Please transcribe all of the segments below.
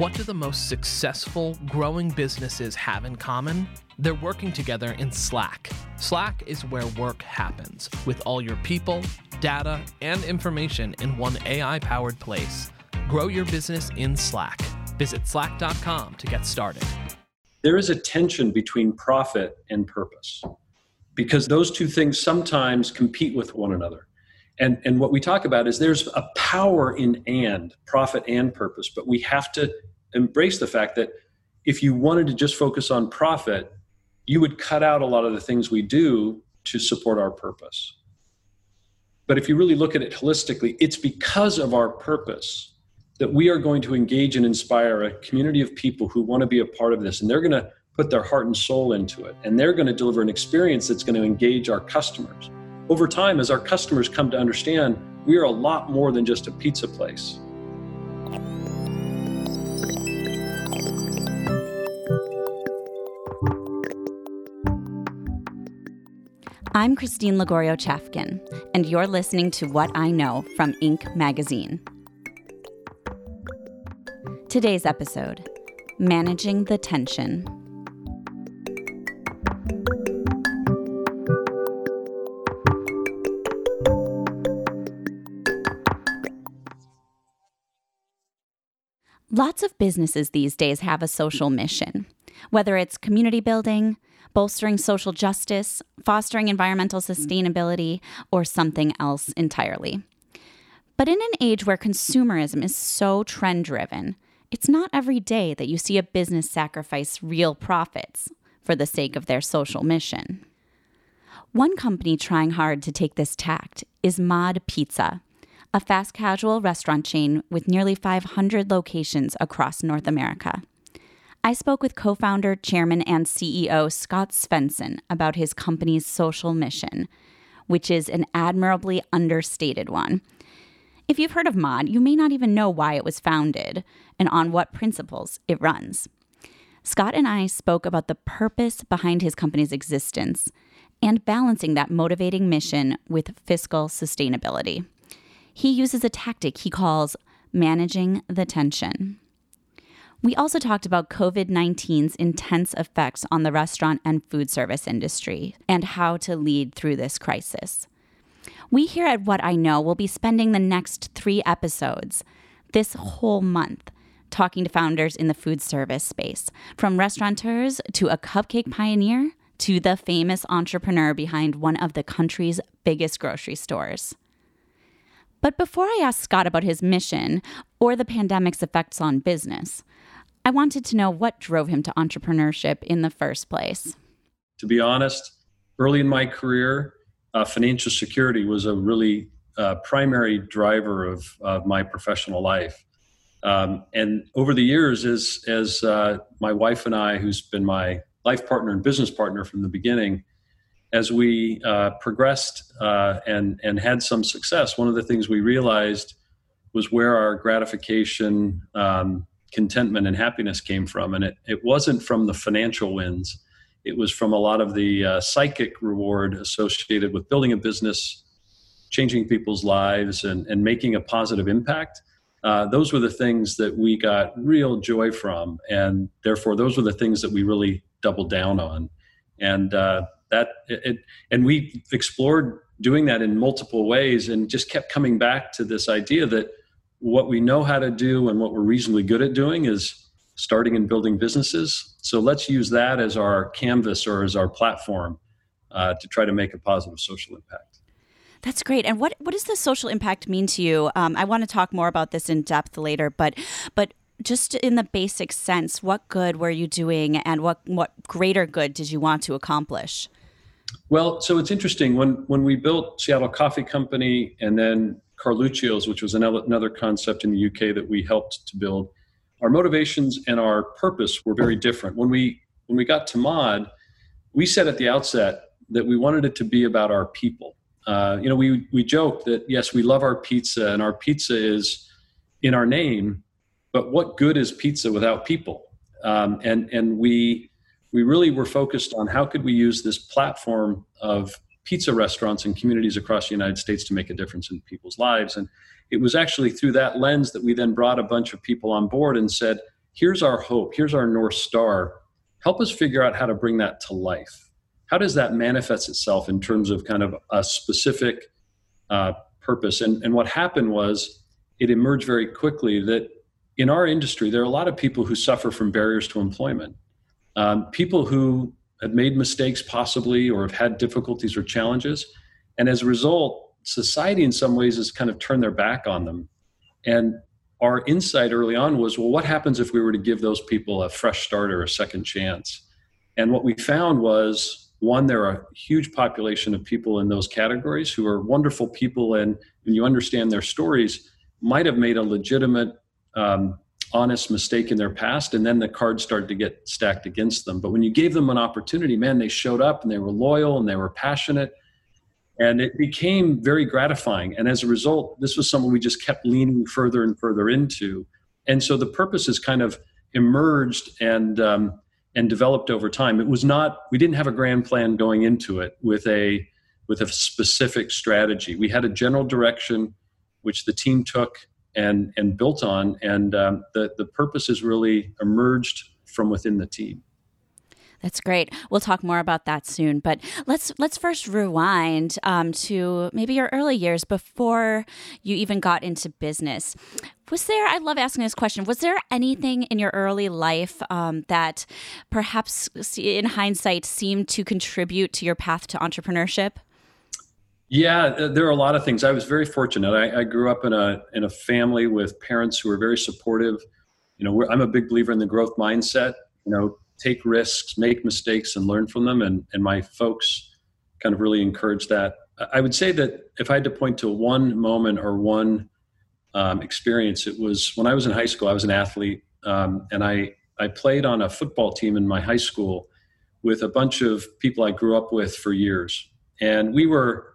What do the most successful growing businesses have in common? They're working together in Slack. Slack is where work happens, with all your people, data, and information in one AI powered place. Grow your business in Slack. Visit slack.com to get started. There is a tension between profit and purpose because those two things sometimes compete with one another. And, and what we talk about is there's a power in and, profit and purpose, but we have to embrace the fact that if you wanted to just focus on profit, you would cut out a lot of the things we do to support our purpose. But if you really look at it holistically, it's because of our purpose that we are going to engage and inspire a community of people who want to be a part of this. And they're going to put their heart and soul into it. And they're going to deliver an experience that's going to engage our customers over time, as our customers come to understand, we are a lot more than just a pizza place. I'm Christine Lagorio Chafkin, and you're listening to What I Know from Inc. magazine. Today's episode Managing the Tension. Lots of businesses these days have a social mission, whether it's community building, bolstering social justice, fostering environmental sustainability, or something else entirely. But in an age where consumerism is so trend driven, it's not every day that you see a business sacrifice real profits for the sake of their social mission. One company trying hard to take this tact is Mod Pizza, a fast casual restaurant chain with nearly 500 locations across North America. I spoke with co founder, chairman, and CEO Scott Svenson about his company's social mission, which is an admirably understated one. If you've heard of Mod, you may not even know why it was founded and on what principles it runs. Scott and I spoke about the purpose behind his company's existence and balancing that motivating mission with fiscal sustainability he uses a tactic he calls managing the tension. We also talked about COVID 19's intense effects on the restaurant and food service industry and how to lead through this crisis. We here at What I Know will be spending the next three episodes this whole month talking to founders in the food service space, from restaurateurs to a cupcake pioneer to the famous entrepreneur behind one of the country's biggest grocery stores. But before I asked Scott about his mission or the pandemic's effects on business, I wanted to know what drove him to entrepreneurship in the first place. To be honest, early in my career, uh, financial security was a really uh, primary driver of, of, my professional life. Um, and over the years, as, as uh, my wife and I, who's been my life partner and business partner from the beginning, as we uh, progressed uh, and and had some success, one of the things we realized was where our gratification, um, contentment, and happiness came from, and it it wasn't from the financial wins. It was from a lot of the uh, psychic reward associated with building a business, changing people's lives, and and making a positive impact. Uh, those were the things that we got real joy from, and therefore those were the things that we really doubled down on. And uh, that it, and we explored doing that in multiple ways and just kept coming back to this idea that what we know how to do and what we're reasonably good at doing is starting and building businesses so let's use that as our canvas or as our platform uh, to try to make a positive social impact that's great. And what, what does the social impact mean to you? Um, I want to talk more about this in depth later, but but just in the basic sense, what good were you doing, and what what greater good did you want to accomplish? Well, so it's interesting when when we built Seattle Coffee Company and then Carluccio's, which was another concept in the UK that we helped to build. Our motivations and our purpose were very different. When we when we got to Mod, we said at the outset that we wanted it to be about our people. Uh, you know, we we joke that yes, we love our pizza, and our pizza is in our name. But what good is pizza without people? Um, and and we we really were focused on how could we use this platform of pizza restaurants and communities across the United States to make a difference in people's lives. And it was actually through that lens that we then brought a bunch of people on board and said, here's our hope, here's our North Star. Help us figure out how to bring that to life. How does that manifest itself in terms of kind of a specific uh, purpose? And, and what happened was it emerged very quickly that in our industry, there are a lot of people who suffer from barriers to employment. Um, people who have made mistakes, possibly, or have had difficulties or challenges. And as a result, society in some ways has kind of turned their back on them. And our insight early on was well, what happens if we were to give those people a fresh start or a second chance? And what we found was one, there are a huge population of people in those categories who are wonderful people, and when you understand their stories, might have made a legitimate, um, honest mistake in their past, and then the cards started to get stacked against them. But when you gave them an opportunity, man, they showed up and they were loyal and they were passionate and it became very gratifying. And as a result, this was something we just kept leaning further and further into. And so the purpose has kind of emerged and um, and developed over time. It was not we didn't have a grand plan going into it with a with a specific strategy. We had a general direction which the team took and and built on, and um, the the purpose has really emerged from within the team. That's great. We'll talk more about that soon, but let's let's first rewind um, to maybe your early years before you even got into business. Was there? I love asking this question. Was there anything in your early life um, that perhaps, in hindsight, seemed to contribute to your path to entrepreneurship? Yeah, uh, there are a lot of things. I was very fortunate. I, I grew up in a in a family with parents who were very supportive. You know, I'm a big believer in the growth mindset. You know, take risks, make mistakes, and learn from them. And, and my folks kind of really encouraged that. I would say that if I had to point to one moment or one um, experience, it was when I was in high school. I was an athlete, um, and I I played on a football team in my high school with a bunch of people I grew up with for years, and we were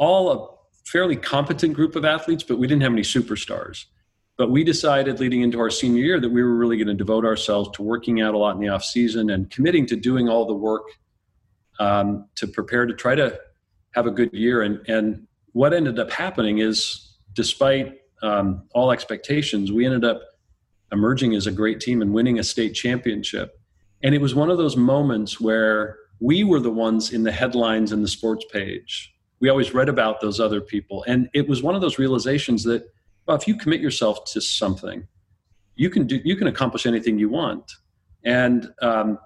all a fairly competent group of athletes, but we didn't have any superstars. But we decided leading into our senior year that we were really going to devote ourselves to working out a lot in the off season and committing to doing all the work um, to prepare to try to have a good year. And and what ended up happening is, despite um, all expectations, we ended up emerging as a great team and winning a state championship. And it was one of those moments where we were the ones in the headlines and the sports page. We always read about those other people. And it was one of those realizations that well, if you commit yourself to something, you can do you can accomplish anything you want. And um,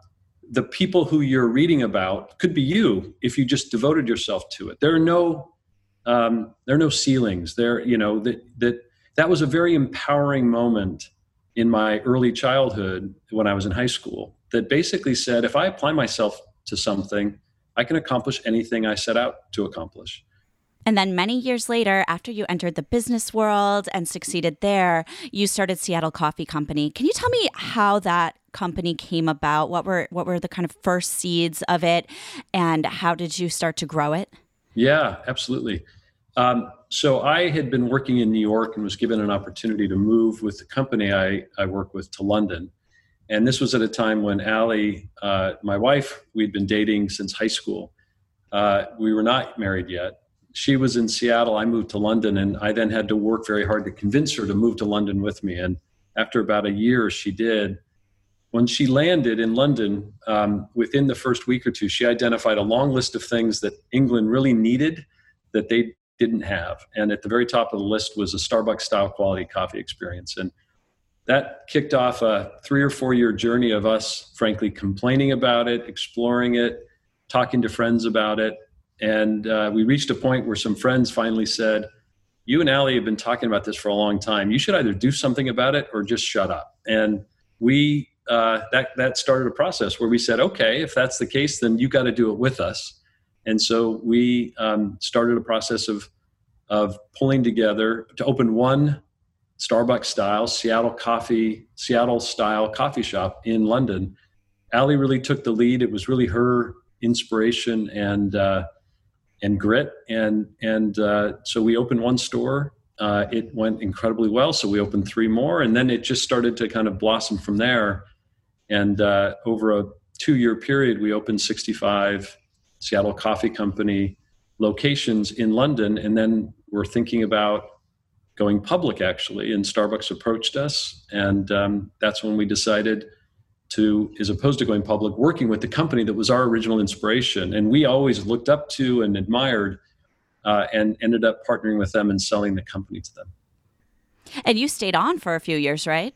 the people who you're reading about could be you if you just devoted yourself to it. There are no um, there are no ceilings. There, you know that that that was a very empowering moment in my early childhood when I was in high school. That basically said, if I apply myself to something, I can accomplish anything I set out to accomplish. And then many years later, after you entered the business world and succeeded there, you started Seattle Coffee Company. Can you tell me how that company came about? What were what were the kind of first seeds of it, and how did you start to grow it? Yeah, absolutely. Um, so I had been working in New York and was given an opportunity to move with the company I, I work with to London. And this was at a time when Allie, uh, my wife, we'd been dating since high school. Uh, we were not married yet she was in Seattle. I moved to London, and I then had to work very hard to convince her to move to London with me. And after about a year, she did. When she landed in London, um, within the first week or two, she identified a long list of things that England really needed that they didn't have. And at the very top of the list was a Starbucks style quality coffee experience. And that kicked off a three or four year journey of us, frankly, complaining about it, exploring it, talking to friends about it, and uh, we reached a point where some friends finally said, You and Allie have been talking about this for a long time. You should either do something about it or just shut up. And we, uh, that, that started a process where we said, Okay, if that's the case, then you got to do it with us. And so we um, started a process of, of pulling together to open one Starbucks style Seattle coffee, Seattle style coffee shop in London. Allie really took the lead. It was really her inspiration and uh, and grit. And and uh, so we opened one store. Uh, it went incredibly well. So we opened three more, and then it just started to kind of blossom from there. And uh, over a two-year period, we opened 65 Seattle Coffee Company locations in London, and then we're thinking about going public, actually. And Starbucks approached us, and um, that's when we decided to, as opposed to going public, working with the company that was our original inspiration. And we always looked up to and admired, uh, and ended up partnering with them and selling the company to them. And you stayed on for a few years, right?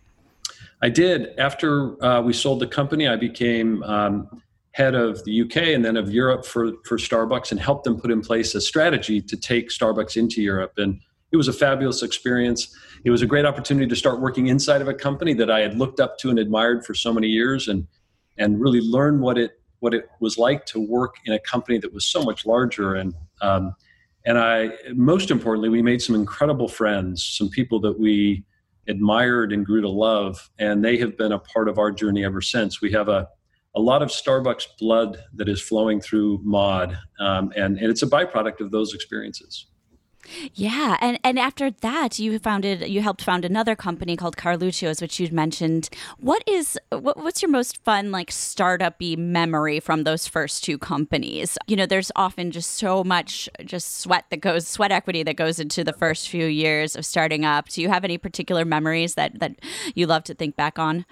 I did. After uh, we sold the company, I became um, head of the UK and then of Europe for, for Starbucks and helped them put in place a strategy to take Starbucks into Europe. And it was a fabulous experience. It was a great opportunity to start working inside of a company that I had looked up to and admired for so many years and and really learn what it what it was like to work in a company that was so much larger and um, and I most importantly we made some incredible friends, some people that we admired and grew to love, and they have been a part of our journey ever since. We have a a lot of Starbucks blood that is flowing through Mod, um, and, and it's a byproduct of those experiences. Yeah, and and after that, you founded, you helped found another company called Carluccio's, which you'd mentioned. What is what, what's your most fun like startupy memory from those first two companies? You know, there's often just so much just sweat that goes, sweat equity that goes into the first few years of starting up. Do you have any particular memories that that you love to think back on?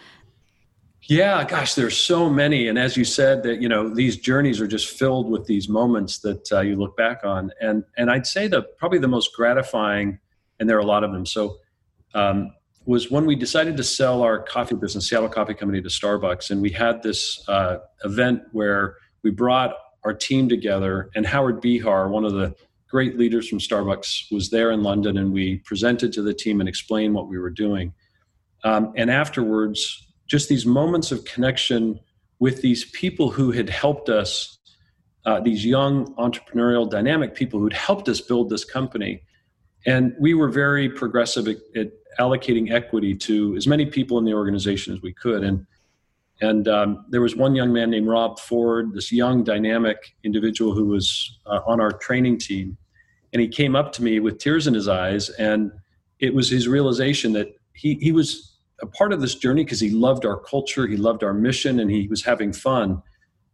Yeah, gosh, there's so many, and as you said, that you know these journeys are just filled with these moments that uh, you look back on, and and I'd say that probably the most gratifying, and there are a lot of them. So, um, was when we decided to sell our coffee business, Seattle Coffee Company, to Starbucks, and we had this uh, event where we brought our team together, and Howard Behar, one of the great leaders from Starbucks, was there in London, and we presented to the team and explained what we were doing. Um, and afterwards, just these moments of connection with these people who had helped us, uh, these young entrepreneurial dynamic people who'd helped us build this company. And we were very progressive at, at allocating equity to as many people in the organization as we could. And and um, there was one young man named Rob Ford, this young, dynamic individual who was uh, on our training team. And he came up to me with tears in his eyes. And it was his realization that he, he was a part of this journey because he loved our culture, he loved our mission, and he was having fun.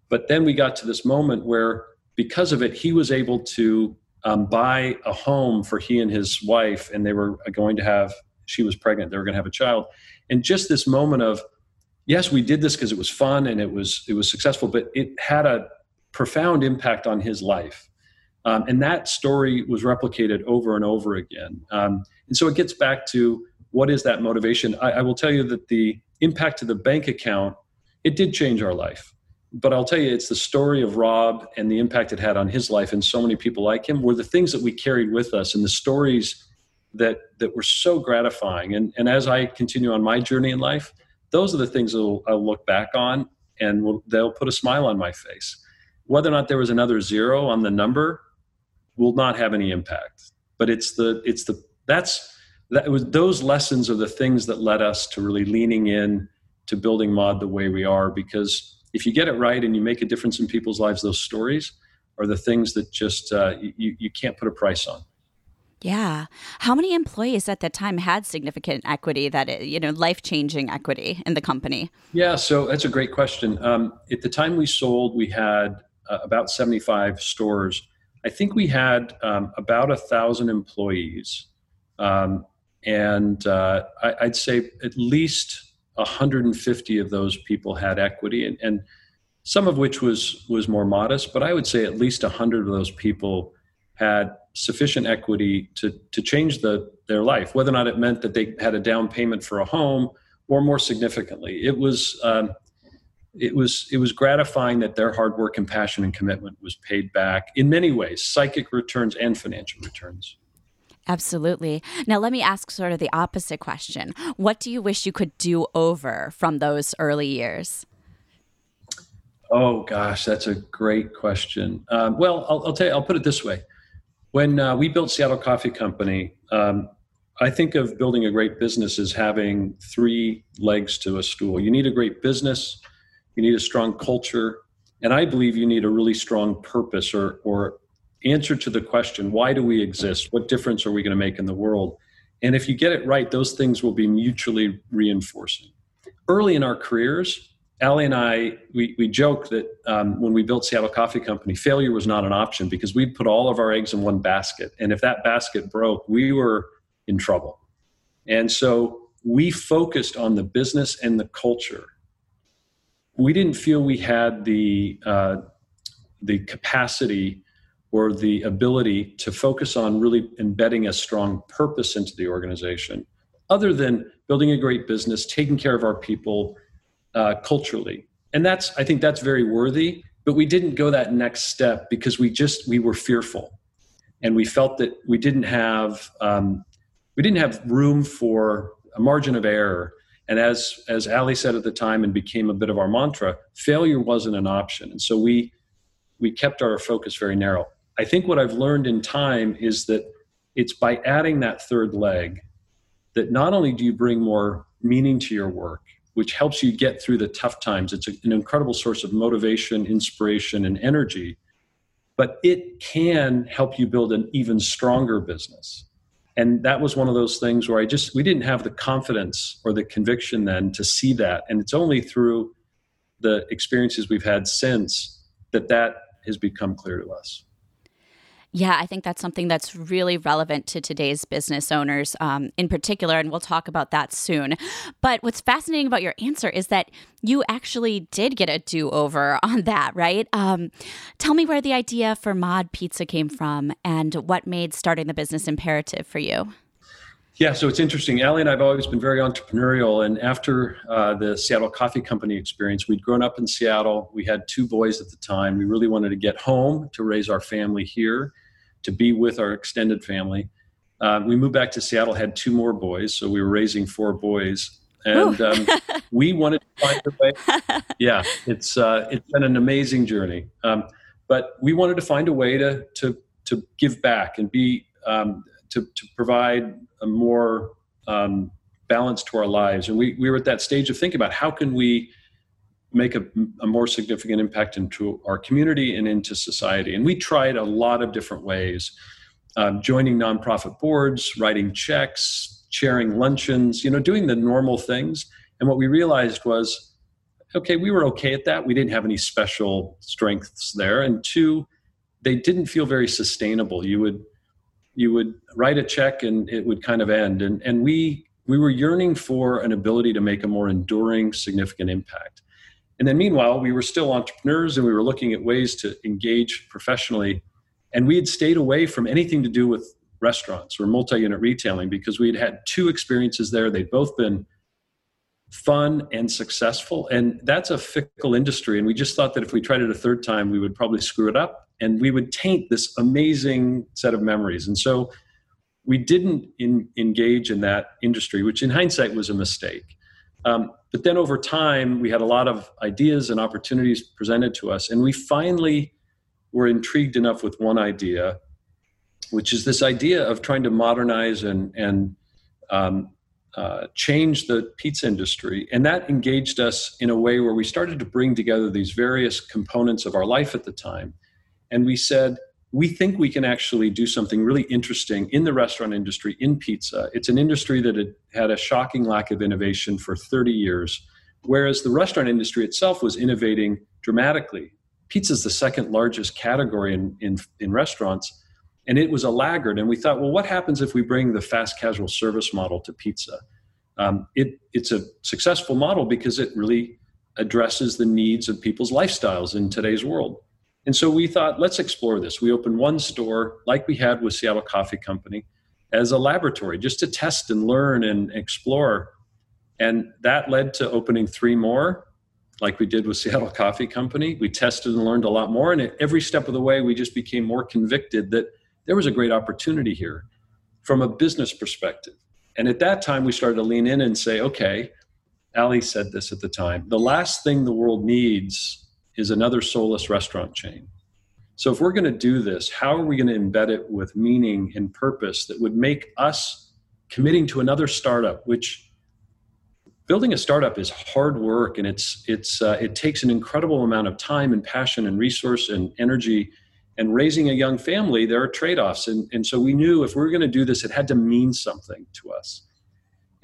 But then we got to this moment where, because of it, he was able to um, buy a home for he and his wife, and they were going to have, she was pregnant, they were going to have a child. And just this moment of, yes, we did this because it was fun and it was it was successful, but it had a profound impact on his life. Um, and that story was replicated over and over again. Um, and so it gets back to what is that motivation? I, I will tell you that the impact to the bank account, it did change our life. But I'll tell you, it's the story of Rob and the impact it had on his life and so many people like him were the things that we carried with us and the stories that that were so gratifying. And, and as I continue on my journey in life, those are the things I'll, I'll look back on and will, they'll put a smile on my face. Whether or not there was another zero on the number will not have any impact. But it's the it's the that's that was those lessons are the things that led us to really leaning in to building mod the way we are because if you get it right and you make a difference in people's lives those stories are the things that just uh, you, you can't put a price on. Yeah. How many employees at that time had significant equity that you know life-changing equity in the company? Yeah so that's a great question. Um, at the time we sold we had uh, about 75 stores. I think we had um, about a thousand employees um, and uh, I, would say at least 150 of those people had equity, and, and, some of which was was more modest. But I would say at least 100 of those people had sufficient equity to to change the their life, whether or not it meant that they had a down payment for a home, or more significantly, it was. Um, it was it was gratifying that their hard work and passion and commitment was paid back in many ways psychic returns and financial returns Absolutely. Now, let me ask sort of the opposite question. What do you wish you could do over from those early years? Oh, gosh, that's a great question. Um, well, I'll, I'll, tell you, I'll put it this way. When uh, we built Seattle Coffee Company, um, I think of building a great business as having three legs to a stool. You need a great business, you need a strong culture, and I believe you need a really strong purpose or, or answer to the question why do we exist what difference are we going to make in the world and if you get it right those things will be mutually reinforcing early in our careers Ali and I, we, we joke that um, when we built Seattle Coffee Company, failure was not an option because we'd put all of our eggs in one basket. And if that basket broke, we were in trouble. And so we focused on the business and the culture. We didn't feel we had the uh, the capacity or the ability to focus on really embedding a strong purpose into the organization, other than building a great business, taking care of our people uh, culturally. And that's I think that's very worthy. But we didn't go that next step because we just we were fearful, and we felt that we didn't have um, we didn't have room for a margin of error. And as as Ali said at the time, and became a bit of our mantra, failure wasn't an option. And so we we kept our focus very narrow. I think what I've learned in time is that it's by adding that third leg that not only do you bring more meaning to your work, which helps you get through the tough times, it's an incredible source of motivation, inspiration, and energy, but it can help you build an even stronger business. And that was one of those things where i just we didn't have the confidence or the conviction then to see that. And it's only through the experiences we've had since that that has become clear to us yeah, I think that's something that's really relevant to today's business owners um, in particular, and we'll talk about that soon. But what's fascinating about your answer is that you actually did get a do over on that, right? Um, tell me where the idea for Mod Pizza came from and what made starting the business imperative for you. Yeah, so it's interesting. Ali and I have always been very entrepreneurial. And after uh, the Seattle Coffee Company experience, we'd grown up in Seattle. We had two boys at the time. We really wanted to get home to raise our family here to be with our extended family. Uh, we moved back to Seattle, had two more boys, so we were raising four boys, and um, we wanted to find a way. Yeah, it's uh, it's been an amazing journey, um, but we wanted to find a way to to to give back and be um, to to provide a more um, balance to our lives, and we we were at that stage of thinking about how can we make a, a, more significant impact into our community and into society. And we tried a lot of different ways um, joining nonprofit boards, writing checks, chairing luncheons, you know, doing the normal things. And what we realized was, okay, we were okay at that. We didn't have any special strengths there. And two, they didn't feel very sustainable. You would you would write a check and it would kind of end. And and we we were yearning for an ability to make a more enduring, significant impact. And then meanwhile, we were still entrepreneurs and we were looking at ways to engage professionally. And we had stayed away from anything to do with restaurants or multi unit retailing because we had had two experiences there. They'd both been fun and successful. And that's a fickle industry. And we just thought that if we tried it a third time, we would probably screw it up and we would taint this amazing set of memories. And so we didn't in, engage in that industry, which in hindsight was a mistake. Um, but then over time, we had a lot of ideas and opportunities presented to us. And we finally were intrigued enough with one idea, which is this idea of trying to modernize and, and um, uh, change the pizza industry. And that engaged us in a way where we started to bring together these various components of our life at the time. And we said, we think we can actually do something really interesting in the restaurant industry in pizza. It's an industry that had a shocking lack of innovation for 30 years, whereas the restaurant industry itself was innovating dramatically. Pizza is the second largest category in, in, in restaurants, and it was a laggard. And we thought, well, what happens if we bring the fast casual service model to pizza? Um, it, it's a successful model because it really addresses the needs of people's lifestyles in today's world. And so we thought, let's explore this. We opened one store, like we had with Seattle Coffee Company, as a laboratory, just to test and learn and explore. And that led to opening three more, like we did with Seattle Coffee Company. We tested and learned a lot more. And every step of the way, we just became more convicted that there was a great opportunity here from a business perspective. And at that time, we started to lean in and say, okay, Ali said this at the time the last thing the world needs is another soulless restaurant chain. So if we're going to do this, how are we going to embed it with meaning and purpose that would make us committing to another startup, which building a startup is hard work and it's it's uh, it takes an incredible amount of time and passion and resource and energy and raising a young family there are trade-offs and, and so we knew if we were going to do this it had to mean something to us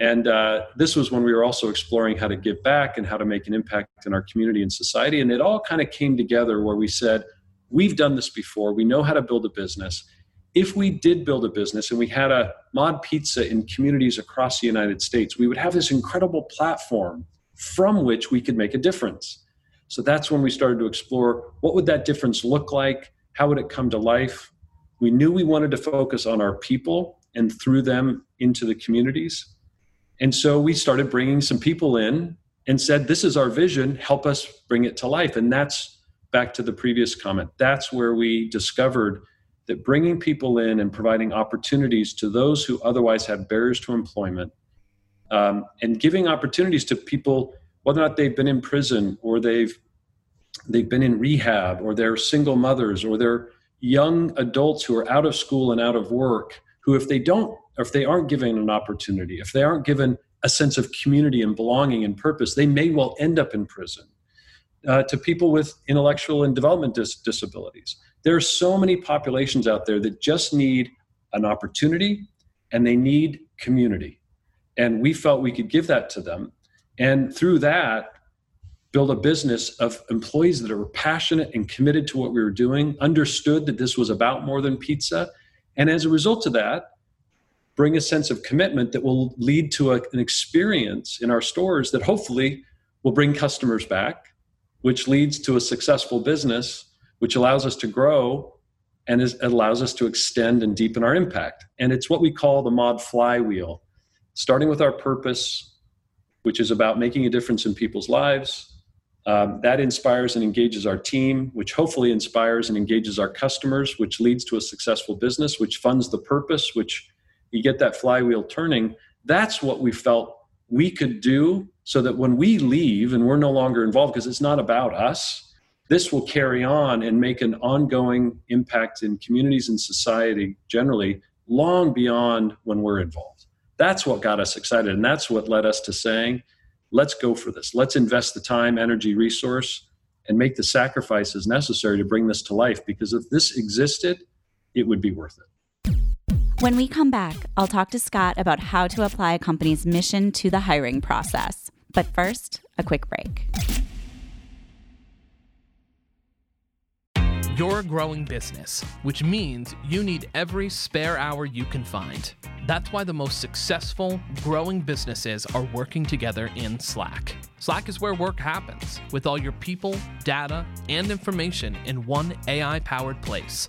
and uh, this was when we were also exploring how to give back and how to make an impact in our community and society. And it all kind of came together where we said, we've done this before, we know how to build a business. if we did build a business and we had a mod pizza in communities across the United States, we would have this incredible platform from which we could make a difference. So that's when we started to explore what would that difference look like? How would it come to life? We knew we wanted to focus on our people and through them into the communities. And so we started bringing some people in and said, This is our vision, help us bring it to life. And that's back to the previous comment. That's where we discovered that bringing people in and providing opportunities to those who otherwise have barriers to employment um, and giving opportunities to people whether or not they've been in prison or they've they've been in rehab or they're single mothers or they're young adults who are out of school and out of work who if they don't if they aren't given an opportunity if they aren't given a sense of community and belonging and purpose they may well end up in prison uh, to people with intellectual and development dis- disabilities. There are so many populations out there that just need an opportunity and they need community. And we felt we could give that to them. And through that build a business of employees that are passionate and committed to what we were doing understood that this was about more than pizza. And as a result of that bring a sense of commitment that will lead to a, an experience in our stores that hopefully will bring customers back which leads to a successful business which allows us to grow and is, allows us to extend and deepen our impact and it's what we call the mod flywheel starting with our purpose which is about making a difference in people's lives. Um, that inspires and engages our team, which hopefully inspires and engages our customers, which leads to a successful business, which funds the purpose, which you get that flywheel turning. That's what we felt we could do so that when we leave and we're no longer involved, because it's not about us, this will carry on and make an ongoing impact in communities and society generally long beyond when we're involved. That's what got us excited. And that's what led us to saying, let's go for this. Let's invest the time, energy, resource, and make the sacrifices necessary to bring this to life. Because if this existed, it would be worth it. When we come back, I'll talk to Scott about how to apply a company's mission to the hiring process. But first, a quick break. You're a growing business, which means you need every spare hour you can find. That's why the most successful, growing businesses are working together in Slack. Slack is where work happens, with all your people, data, and information in one AI powered place.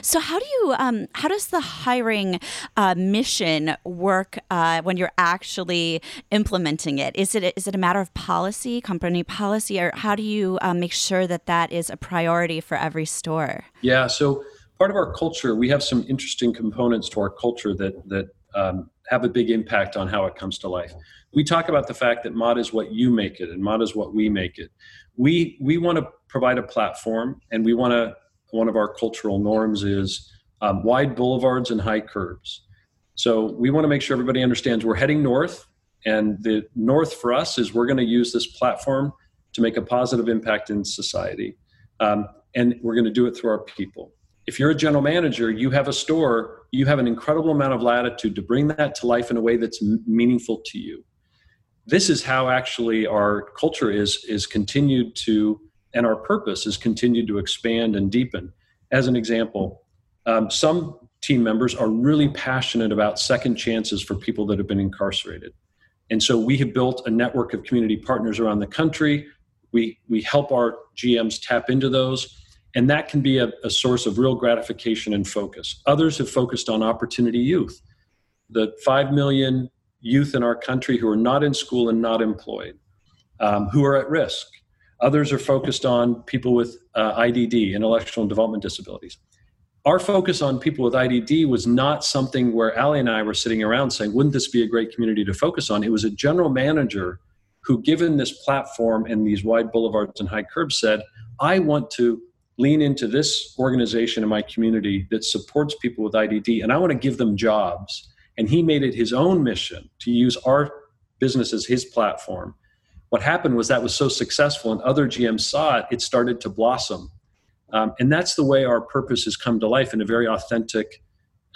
So how do you um, how does the hiring uh, mission work uh, when you're actually implementing it? Is it is it a matter of policy, company policy, or how do you um, make sure that that is a priority for every store? Yeah, so part of our culture, we have some interesting components to our culture that that um, have a big impact on how it comes to life. We talk about the fact that mod is what you make it, and mod is what we make it. We we want to provide a platform, and we want to one of our cultural norms is um, wide boulevards and high curbs. So we want to make sure everybody understands we're heading north, and the north for us is we're going to use this platform to make a positive impact in society, um, and we're going to do it through our people. If you're a general manager, you have a store, you have an incredible amount of latitude to bring that to life in a way that's m- meaningful to you. This is how actually our culture is is continued to and our purpose has continued to expand and deepen. As an example, um, some team members are really passionate about second chances for people that have been incarcerated. And so we have built a network of community partners around the country. We, we help our GMs tap into those, and that can be a, a source of real gratification and focus. Others have focused on opportunity youth. The 5 million youth in our country who are not in school and not employed, um, who are at risk. Others are focused on people with uh, IDD, intellectual and development disabilities. Our focus on people with IDD was not something where Ali and I were sitting around saying, wouldn't this be a great community to focus on? It was a general manager who, given this platform and these wide boulevards and high curbs, said, I want to lean into this organization in my community that supports people with IDD, and I want to give them jobs. And he made it his own mission to use our business as his platform what happened was that was so successful and other GMs saw it, it started to blossom. Um, and that's the way our purpose has come to life in a very authentic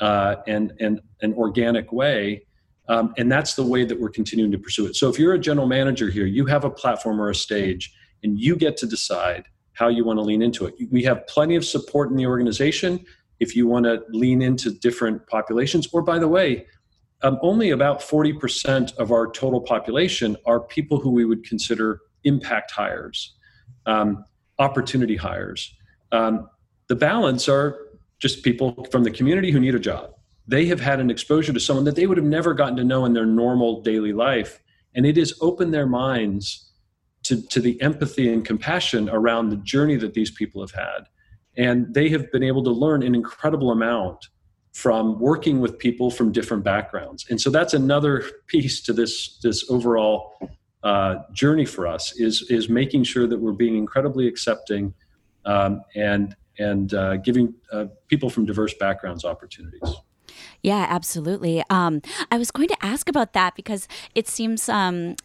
uh, and, and an organic way. Um, and that's the way that we're continuing to pursue it. So if you're a general manager here, you have a platform or a stage, and you get to decide how you want to lean into it. We have plenty of support in the organization if you want to lean into different populations. Or, by the way, um, only about 40% of our total population are people who we would consider impact hires, um, opportunity hires. Um, the balance are just people from the community who need a job. They have had an exposure to someone that they would have never gotten to know in their normal daily life. And it has opened their minds to, to the empathy and compassion around the journey that these people have had. And they have been able to learn an incredible amount from working with people from different backgrounds. And so that's another piece to this, this overall uh, journey for us is, is making sure that we're being incredibly accepting um, and, and uh, giving uh, people from diverse backgrounds opportunities. Yeah, absolutely. Um, I was going to ask about that because it seems um,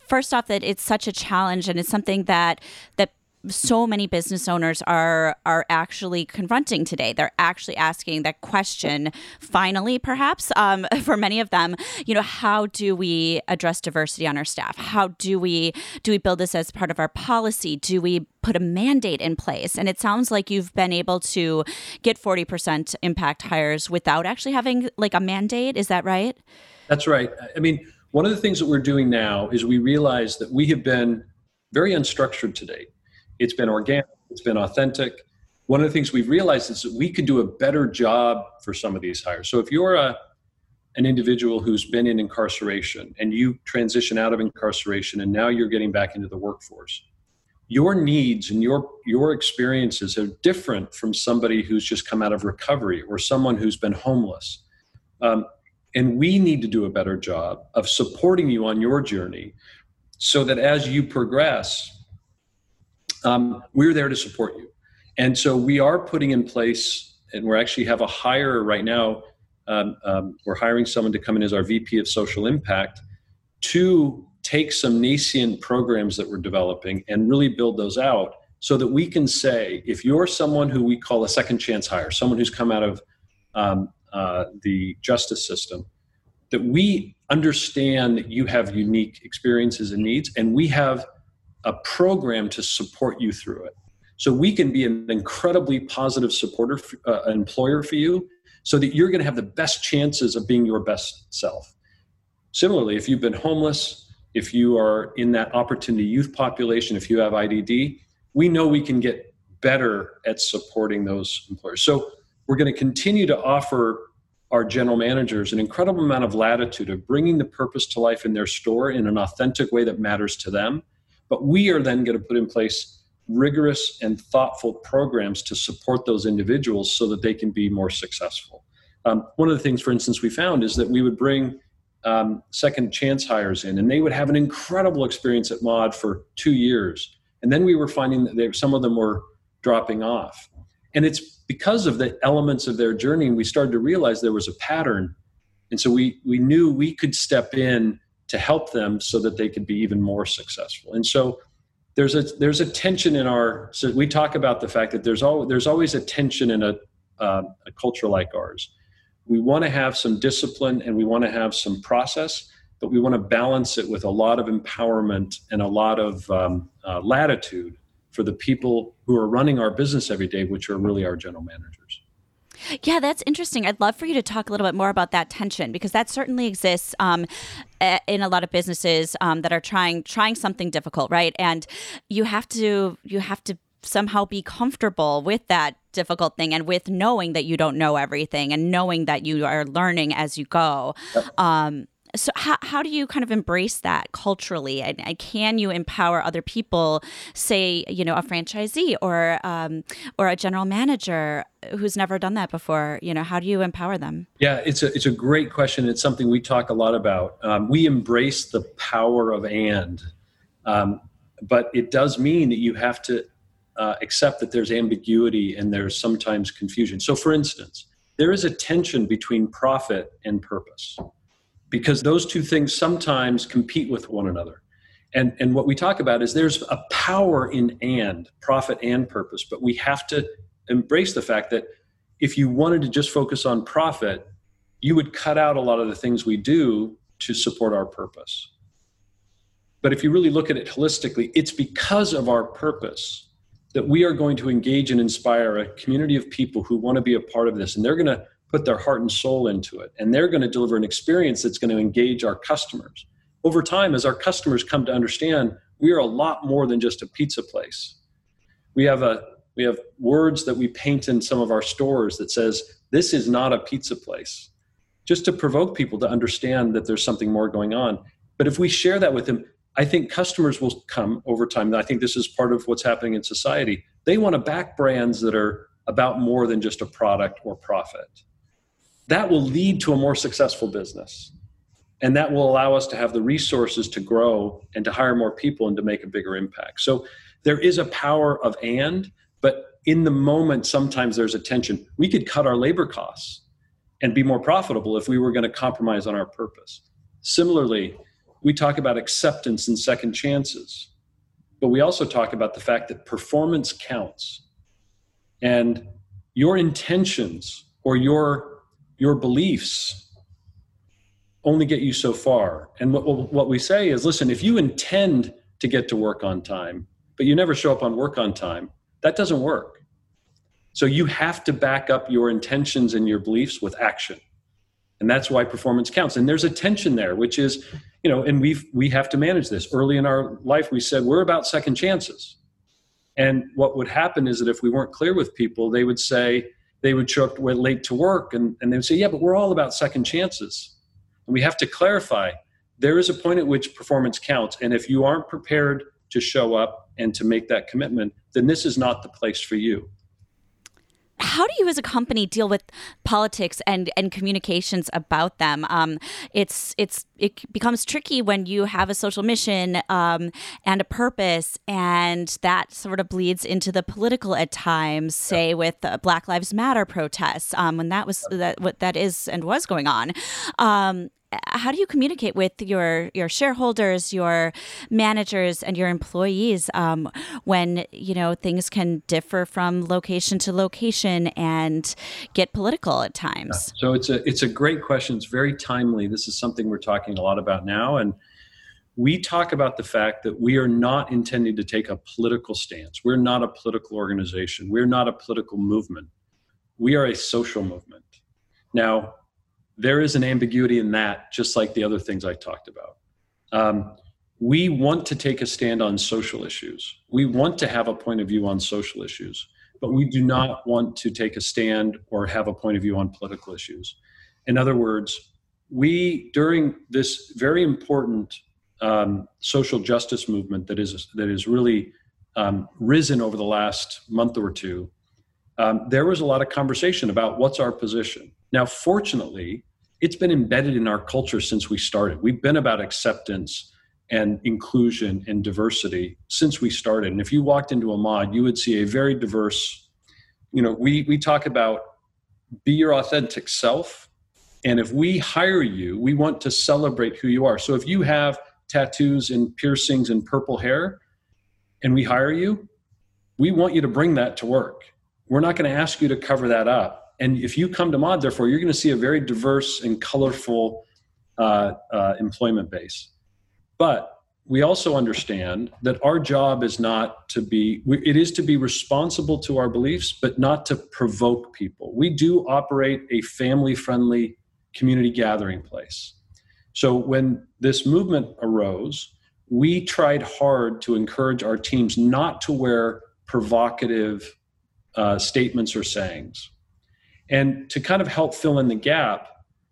first off that it's such a challenge and it's something that that so many business owners are are actually confronting today. They're actually asking that question. Finally, perhaps um, for many of them, you know, how do we address diversity on our staff? How do we do we build this as part of our policy? Do we put a mandate in place? And it sounds like you've been able to get forty percent impact hires without actually having like a mandate. Is that right? That's right. I mean, one of the things that we're doing now is we realize that we have been very unstructured today it's been organic, it's been authentic. One of the things we've realized is that we could do a better job for some of these hires. So if you're a an individual who's been in incarceration and you transition out of incarceration and now you're getting back into the workforce, your needs and your your experiences are different from somebody who's just come out of recovery or someone who's been homeless. Um, and we need to do a better job of supporting you on your journey so that as you progress, um, we're there to support you. And so we are putting in place, and we actually have a hire right now. Um, um, we're hiring someone to come in as our VP of Social Impact to take some nascent programs that we're developing and really build those out so that we can say if you're someone who we call a second chance hire, someone who's come out of um, uh, the justice system, that we understand that you have unique experiences and needs, and we have a program to support you through it. So we can be an incredibly positive supporter, uh, employer for you, so that you're going to have the best chances of being your best self. Similarly, if you've been homeless, if you are in that opportunity youth population, if you have IDD, we know we can get better at supporting those employers. So we're going to continue to offer our general managers an incredible amount of latitude of bringing the purpose to life in their store in an authentic way that matters to them but we are then going to put in place rigorous and thoughtful programs to support those individuals so that they can be more successful. Um, one of the things, for instance, we found is that we would bring um, second chance hires in, and they would have an incredible experience at Mod for two years. And then we were finding that they, some of them were dropping off. And it's because of the elements of their journey, we started to realize there was a pattern. And so we, we knew we could step in to help them so that they could be even more successful. And so there's a there's a tension in our so we talk about the fact that there's always there's always a tension in a, uh, a culture like ours. We want to have some discipline and we want to have some process, but we want to balance it with a lot of empowerment and a lot of um, uh, latitude for the people who are running our business every day, which are really our general managers. Yeah, that's interesting. I'd love for you to talk a little bit more about that tension because that certainly exists um, in a lot of businesses um, that are trying trying something difficult, right? And you have to you have to somehow be comfortable with that difficult thing and with knowing that you don't know everything and knowing that you are learning as you go. Yep. Um, so how, how do you kind of embrace that culturally? And, and, can you empower other people say you know a franchisee or um, or a general manager who's never done that before? You know how do you empower them? Yeah it's a it's a great question. It's something we talk a lot about. Um, we embrace the power of and um, but it does mean that you have to uh, accept that there's ambiguity and there's sometimes confusion. So for instance there is a tension between profit and purpose because those two things sometimes compete with one another. And, and what we talk about is there's a power in and, profit and purpose, but we have to embrace the fact that if you wanted to just focus on profit, you would cut out a lot of the things we do to support our purpose. But if you really look at it holistically, it's because of our purpose that we are going to engage and inspire a community of people who want to be a part of this. And they're going to put their heart and soul into it. And they're going to deliver an experience that's going to engage our customers. Over time, as our customers come to understand, we are a lot more than just a pizza place. We have a we have words that we paint in some of our stores that says this is not a pizza place just to provoke people to understand that there's something more going on but if we share that with them i think customers will come over time i think this is part of what's happening in society they want to back brands that are about more than just a product or profit that will lead to a more successful business and that will allow us to have the resources to grow and to hire more people and to make a bigger impact so there is a power of and but in the moment, sometimes there's a tension. We could cut our labor costs and be more profitable if we were going to compromise on our purpose. Similarly, we talk about acceptance and second chances, but we also talk about the fact that performance counts. And your intentions or your, your beliefs only get you so far. And what, what we say is listen, if you intend to get to work on time, but you never show up on work on time, that doesn't work. So you have to back up your intentions and your beliefs with action. And that's why performance counts. And there's a tension there, which is, you know, and we've we have to manage this. Early in our life, we said we're about second chances. And what would happen is that if we weren't clear with people, they would say they would show up late to work and, and they would say, Yeah, but we're all about second chances. And we have to clarify there is a point at which performance counts. And if you aren't prepared to show up and to make that commitment, then this is not the place for you. How do you, as a company, deal with politics and, and communications about them? Um, it's it's it becomes tricky when you have a social mission um, and a purpose, and that sort of bleeds into the political at times. Say with Black Lives Matter protests, um, when that was that what that is and was going on. How do you communicate with your your shareholders, your managers, and your employees um, when you know things can differ from location to location and get political at times? So it's a it's a great question. It's very timely. This is something we're talking a lot about now, and we talk about the fact that we are not intending to take a political stance. We're not a political organization. We're not a political movement. We are a social movement. Now, there is an ambiguity in that, just like the other things I talked about. Um, we want to take a stand on social issues. We want to have a point of view on social issues, but we do not want to take a stand or have a point of view on political issues. In other words, we, during this very important um, social justice movement that is, that is really um, risen over the last month or two, um, there was a lot of conversation about what's our position. Now, fortunately, it's been embedded in our culture since we started. We've been about acceptance and inclusion and diversity since we started. And if you walked into a mod, you would see a very diverse, you know, we, we talk about be your authentic self. And if we hire you, we want to celebrate who you are. So if you have tattoos and piercings and purple hair and we hire you, we want you to bring that to work. We're not going to ask you to cover that up and if you come to mod therefore you're going to see a very diverse and colorful uh, uh, employment base. But we also understand that our job is not to be it is to be responsible to our beliefs but not to provoke people. We do operate a family friendly community gathering place. So when this movement arose we tried hard to encourage our teams not to wear provocative uh, statements or sayings and to kind of help fill in the gap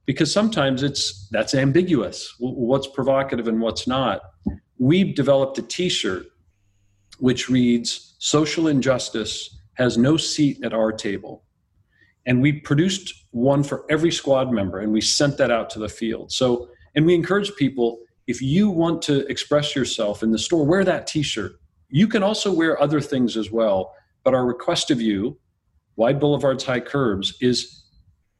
because sometimes it's that's ambiguous what's provocative and what's not. We've developed a t-shirt which reads social injustice has no seat at our table. And we produced one for every squad member and we sent that out to the field. So and we encourage people if you want to express yourself in the store wear that t-shirt. You can also wear other things as well but our request of you wide boulevards, high curbs is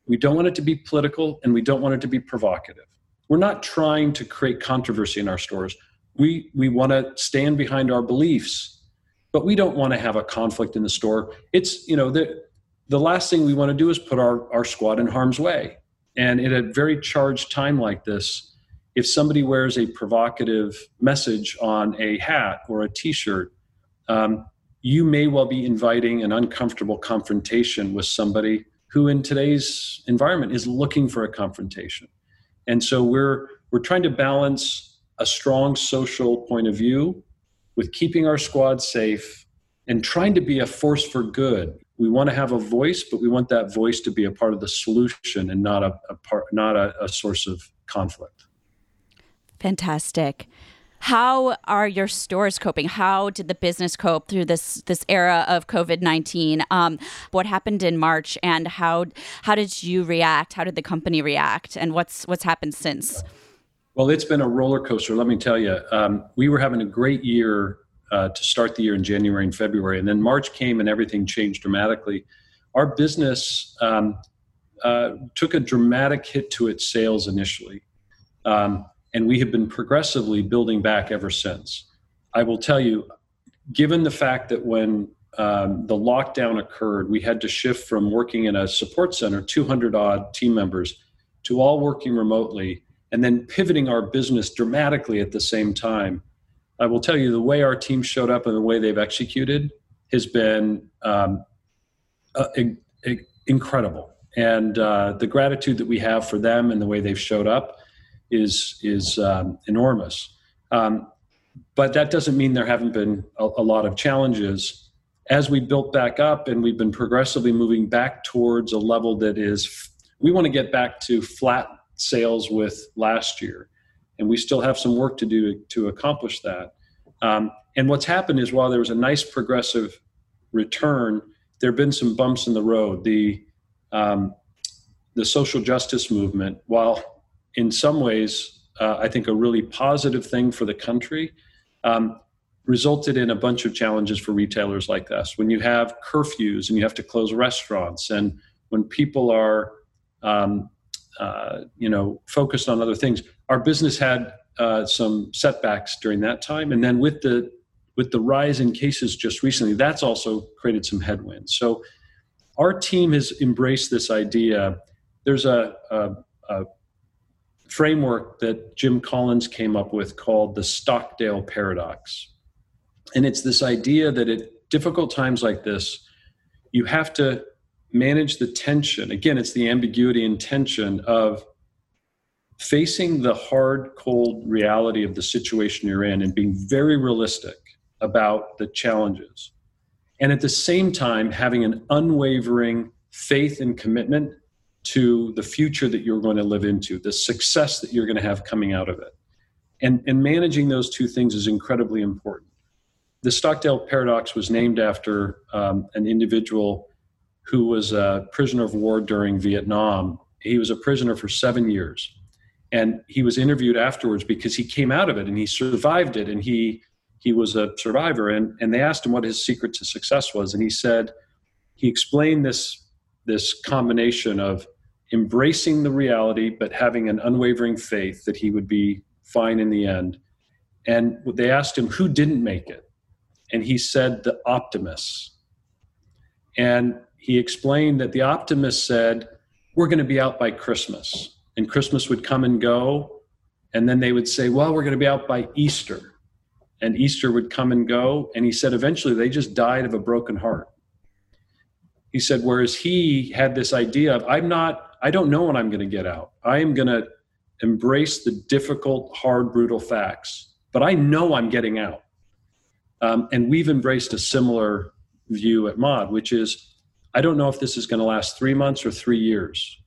we don't want it to be political and we don't want it to be provocative. We're not trying to create controversy in our stores. we we want to stand behind our beliefs, but we don't want to have a conflict in the store. It's you know the the last thing we want to do is put our our squad in harm's way. And in a very charged time like this, if somebody wears a provocative message on a hat or a T-shirt, um, you may well be inviting an uncomfortable confrontation with somebody who, in today's environment, is looking for a confrontation. And so we're we're trying to balance a strong social point of view with keeping our squad safe and trying to be a force for good. We want to have a voice, but we want that voice to be a part of the solution and not a, a part, not a, a source of conflict. Fantastic. How are your stores coping? How did the business cope through this this era of COVID nineteen? Um, what happened in March, and how how did you react? How did the company react, and what's what's happened since? Well, it's been a roller coaster. Let me tell you, um, we were having a great year uh, to start the year in January and February, and then March came and everything changed dramatically. Our business um, uh, took a dramatic hit to its sales initially, um, and we have been progressively building back ever since. I will tell you, given the fact that when um, the lockdown occurred, we had to shift from working in a support center, 200 odd team members, to all working remotely and then pivoting our business dramatically at the same time. I will tell you the way our team showed up and the way they've executed has been um, uh, incredible. And uh, the gratitude that we have for them and the way they've showed up is is um, enormous. Um, but that doesn't mean there haven't been a, a lot of challenges. As we built back up and we've been progressively moving back towards a level that is, we want to get back to flat sales with last year. And we still have some work to do to, to accomplish that. Um, and what's happened is while there was a nice progressive return, there have been some bumps in the road. The, um, the social justice movement, while in some ways uh, I think a really positive thing for the country, um, resulted in a bunch of challenges for retailers like us. When you have curfews and you have to close restaurants, and when people are um, uh, you know focused on other things. Our business had uh, some setbacks during that time, and then with the with the rise in cases just recently, that's also created some headwinds. So our team has embraced this idea. There's a, a, a framework that Jim Collins came up with called the Stockdale paradox. And it's this idea that at difficult times like this, you have to manage the tension. Again, it's the ambiguity and tension of facing the hard, cold reality of the situation you're in and being very realistic about the challenges. And at the same time, having an unwavering faith and commitment to the future that you're going to live into, the success that you're going to have coming out of it. And, and managing those two things is incredibly important. The Stockdale paradox was named after um, an individual who was a prisoner of war during Vietnam. He was a prisoner for seven years. And he was interviewed afterwards because he came out of it and he survived it and he he was a survivor and, and they asked him what his secret to success was and he said he explained this this combination of embracing the reality but having an unwavering faith that he would be fine in the end and they asked him who didn't make it and he said the optimists and he explained that the optimist said, We're going to be out by Christmas. And Christmas would come and go. And then they would say, Well, we're going to be out by Easter. And Easter would come and go. And he said, Eventually, they just died of a broken heart. He said, Whereas he had this idea of, I'm not, I don't know when I'm going to get out. I am going to embrace the difficult, hard, brutal facts, but I know I'm getting out. Um, and we've embraced a similar view at Mod, which is I don't know if this is going to last three months or three years.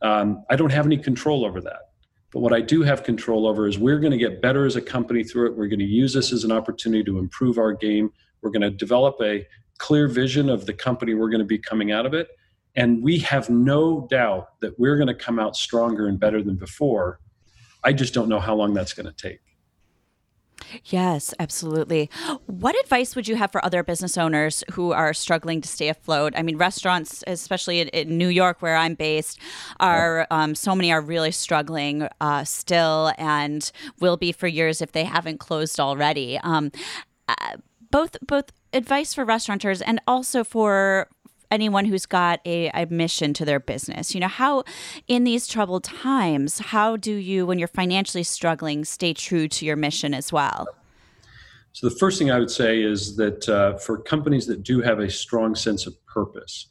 Um, I don't have any control over that. But what I do have control over is we're going to get better as a company through it. We're going to use this as an opportunity to improve our game. We're going to develop a clear vision of the company we're going to be coming out of it. And we have no doubt that we're going to come out stronger and better than before. I just don't know how long that's going to take. Yes, absolutely. What advice would you have for other business owners who are struggling to stay afloat? I mean, restaurants, especially in, in New York, where I'm based, are um, so many are really struggling uh, still, and will be for years if they haven't closed already. Um, uh, both both advice for restaurateurs and also for anyone who's got a, a mission to their business. You know, how in these troubled times, how do you, when you're financially struggling, stay true to your mission as well? So, the first thing I would say is that uh, for companies that do have a strong sense of purpose,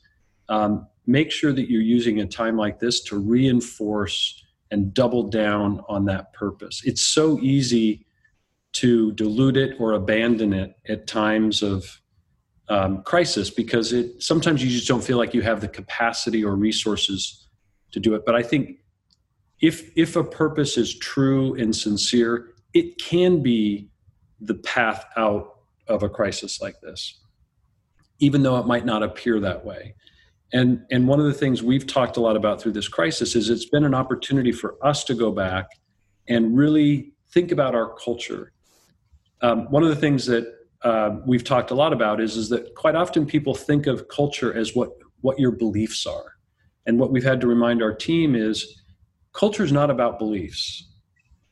um, make sure that you're using a time like this to reinforce and double down on that purpose. It's so easy to dilute it or abandon it at times of um, crisis because it sometimes you just don't feel like you have the capacity or resources to do it. But I think if if a purpose is true and sincere, it can be the path out of a crisis like this, even though it might not appear that way. And and one of the things we've talked a lot about through this crisis is it's been an opportunity for us to go back and really think about our culture. Um, one of the things that uh, we've talked a lot about is is that quite often people think of culture as what what your beliefs are, and what we've had to remind our team is culture is not about beliefs.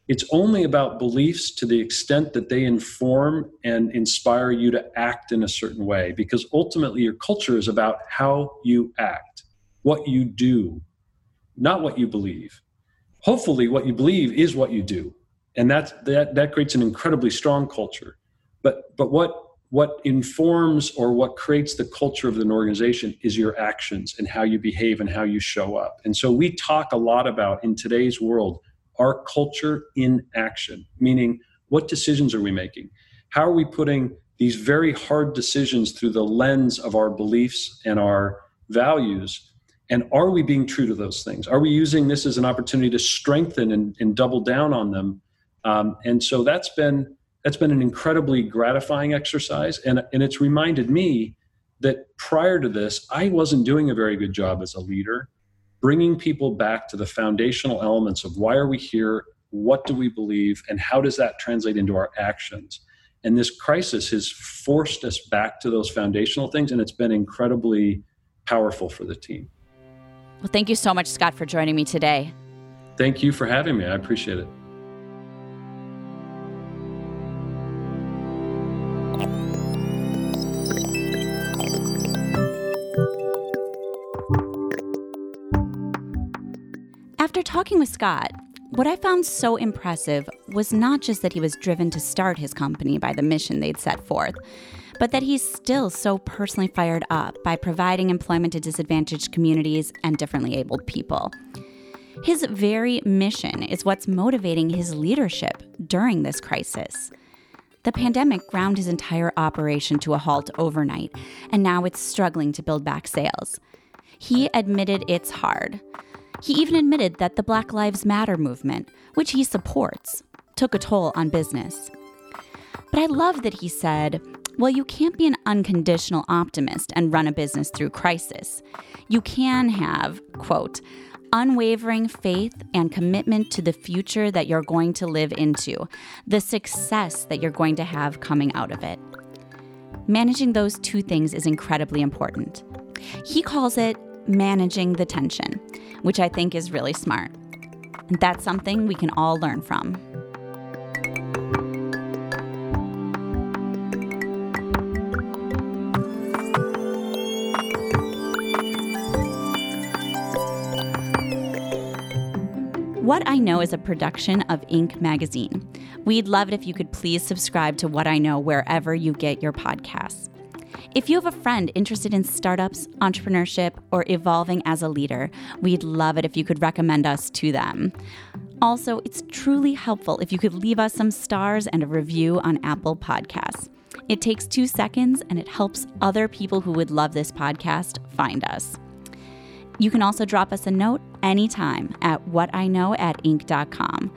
It's only about beliefs to the extent that they inform and inspire you to act in a certain way, because ultimately your culture is about how you act, what you do, not what you believe. Hopefully, what you believe is what you do, and that's, that that creates an incredibly strong culture but but what what informs or what creates the culture of an organization is your actions and how you behave and how you show up. And so we talk a lot about in today's world our culture in action, meaning what decisions are we making? How are we putting these very hard decisions through the lens of our beliefs and our values? And are we being true to those things? Are we using this as an opportunity to strengthen and, and double down on them? Um, and so that's been that's been an incredibly gratifying exercise and, and it's reminded me that prior to this i wasn't doing a very good job as a leader bringing people back to the foundational elements of why are we here what do we believe and how does that translate into our actions? And this crisis has forced us back to those foundational things and it's been incredibly powerful for the team. Well thank you so much scott for joining me today. Thank you for having me. I appreciate it talking with Scott, what I found so impressive was not just that he was driven to start his company by the mission they'd set forth, but that he's still so personally fired up by providing employment to disadvantaged communities and differently abled people. His very mission is what's motivating his leadership during this crisis. The pandemic ground his entire operation to a halt overnight, and now it's struggling to build back sales. He admitted it's hard, he even admitted that the Black Lives Matter movement, which he supports, took a toll on business. But I love that he said, well, you can't be an unconditional optimist and run a business through crisis. You can have, quote, unwavering faith and commitment to the future that you're going to live into, the success that you're going to have coming out of it. Managing those two things is incredibly important. He calls it managing the tension, which I think is really smart. And that's something we can all learn from. What I Know is a production of Inc. magazine. We'd love it if you could please subscribe to What I Know wherever you get your podcasts. If you have a friend interested in startups, entrepreneurship, or evolving as a leader, we'd love it if you could recommend us to them. Also, it's truly helpful if you could leave us some stars and a review on Apple Podcasts. It takes two seconds and it helps other people who would love this podcast find us. You can also drop us a note anytime at whatiknow at inc.com.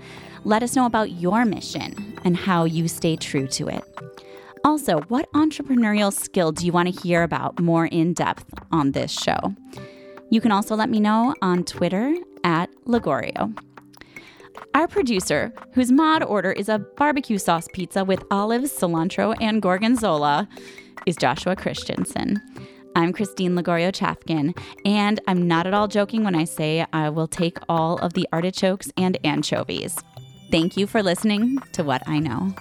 Let us know about your mission and how you stay true to it. Also, what entrepreneurial skill do you want to hear about more in depth on this show? You can also let me know on Twitter at Lagorio. Our producer, whose mod order is a barbecue sauce pizza with olives, cilantro, and gorgonzola, is Joshua Christensen. I'm Christine Lagorio Chafkin, and I'm not at all joking when I say I will take all of the artichokes and anchovies. Thank you for listening to What I Know.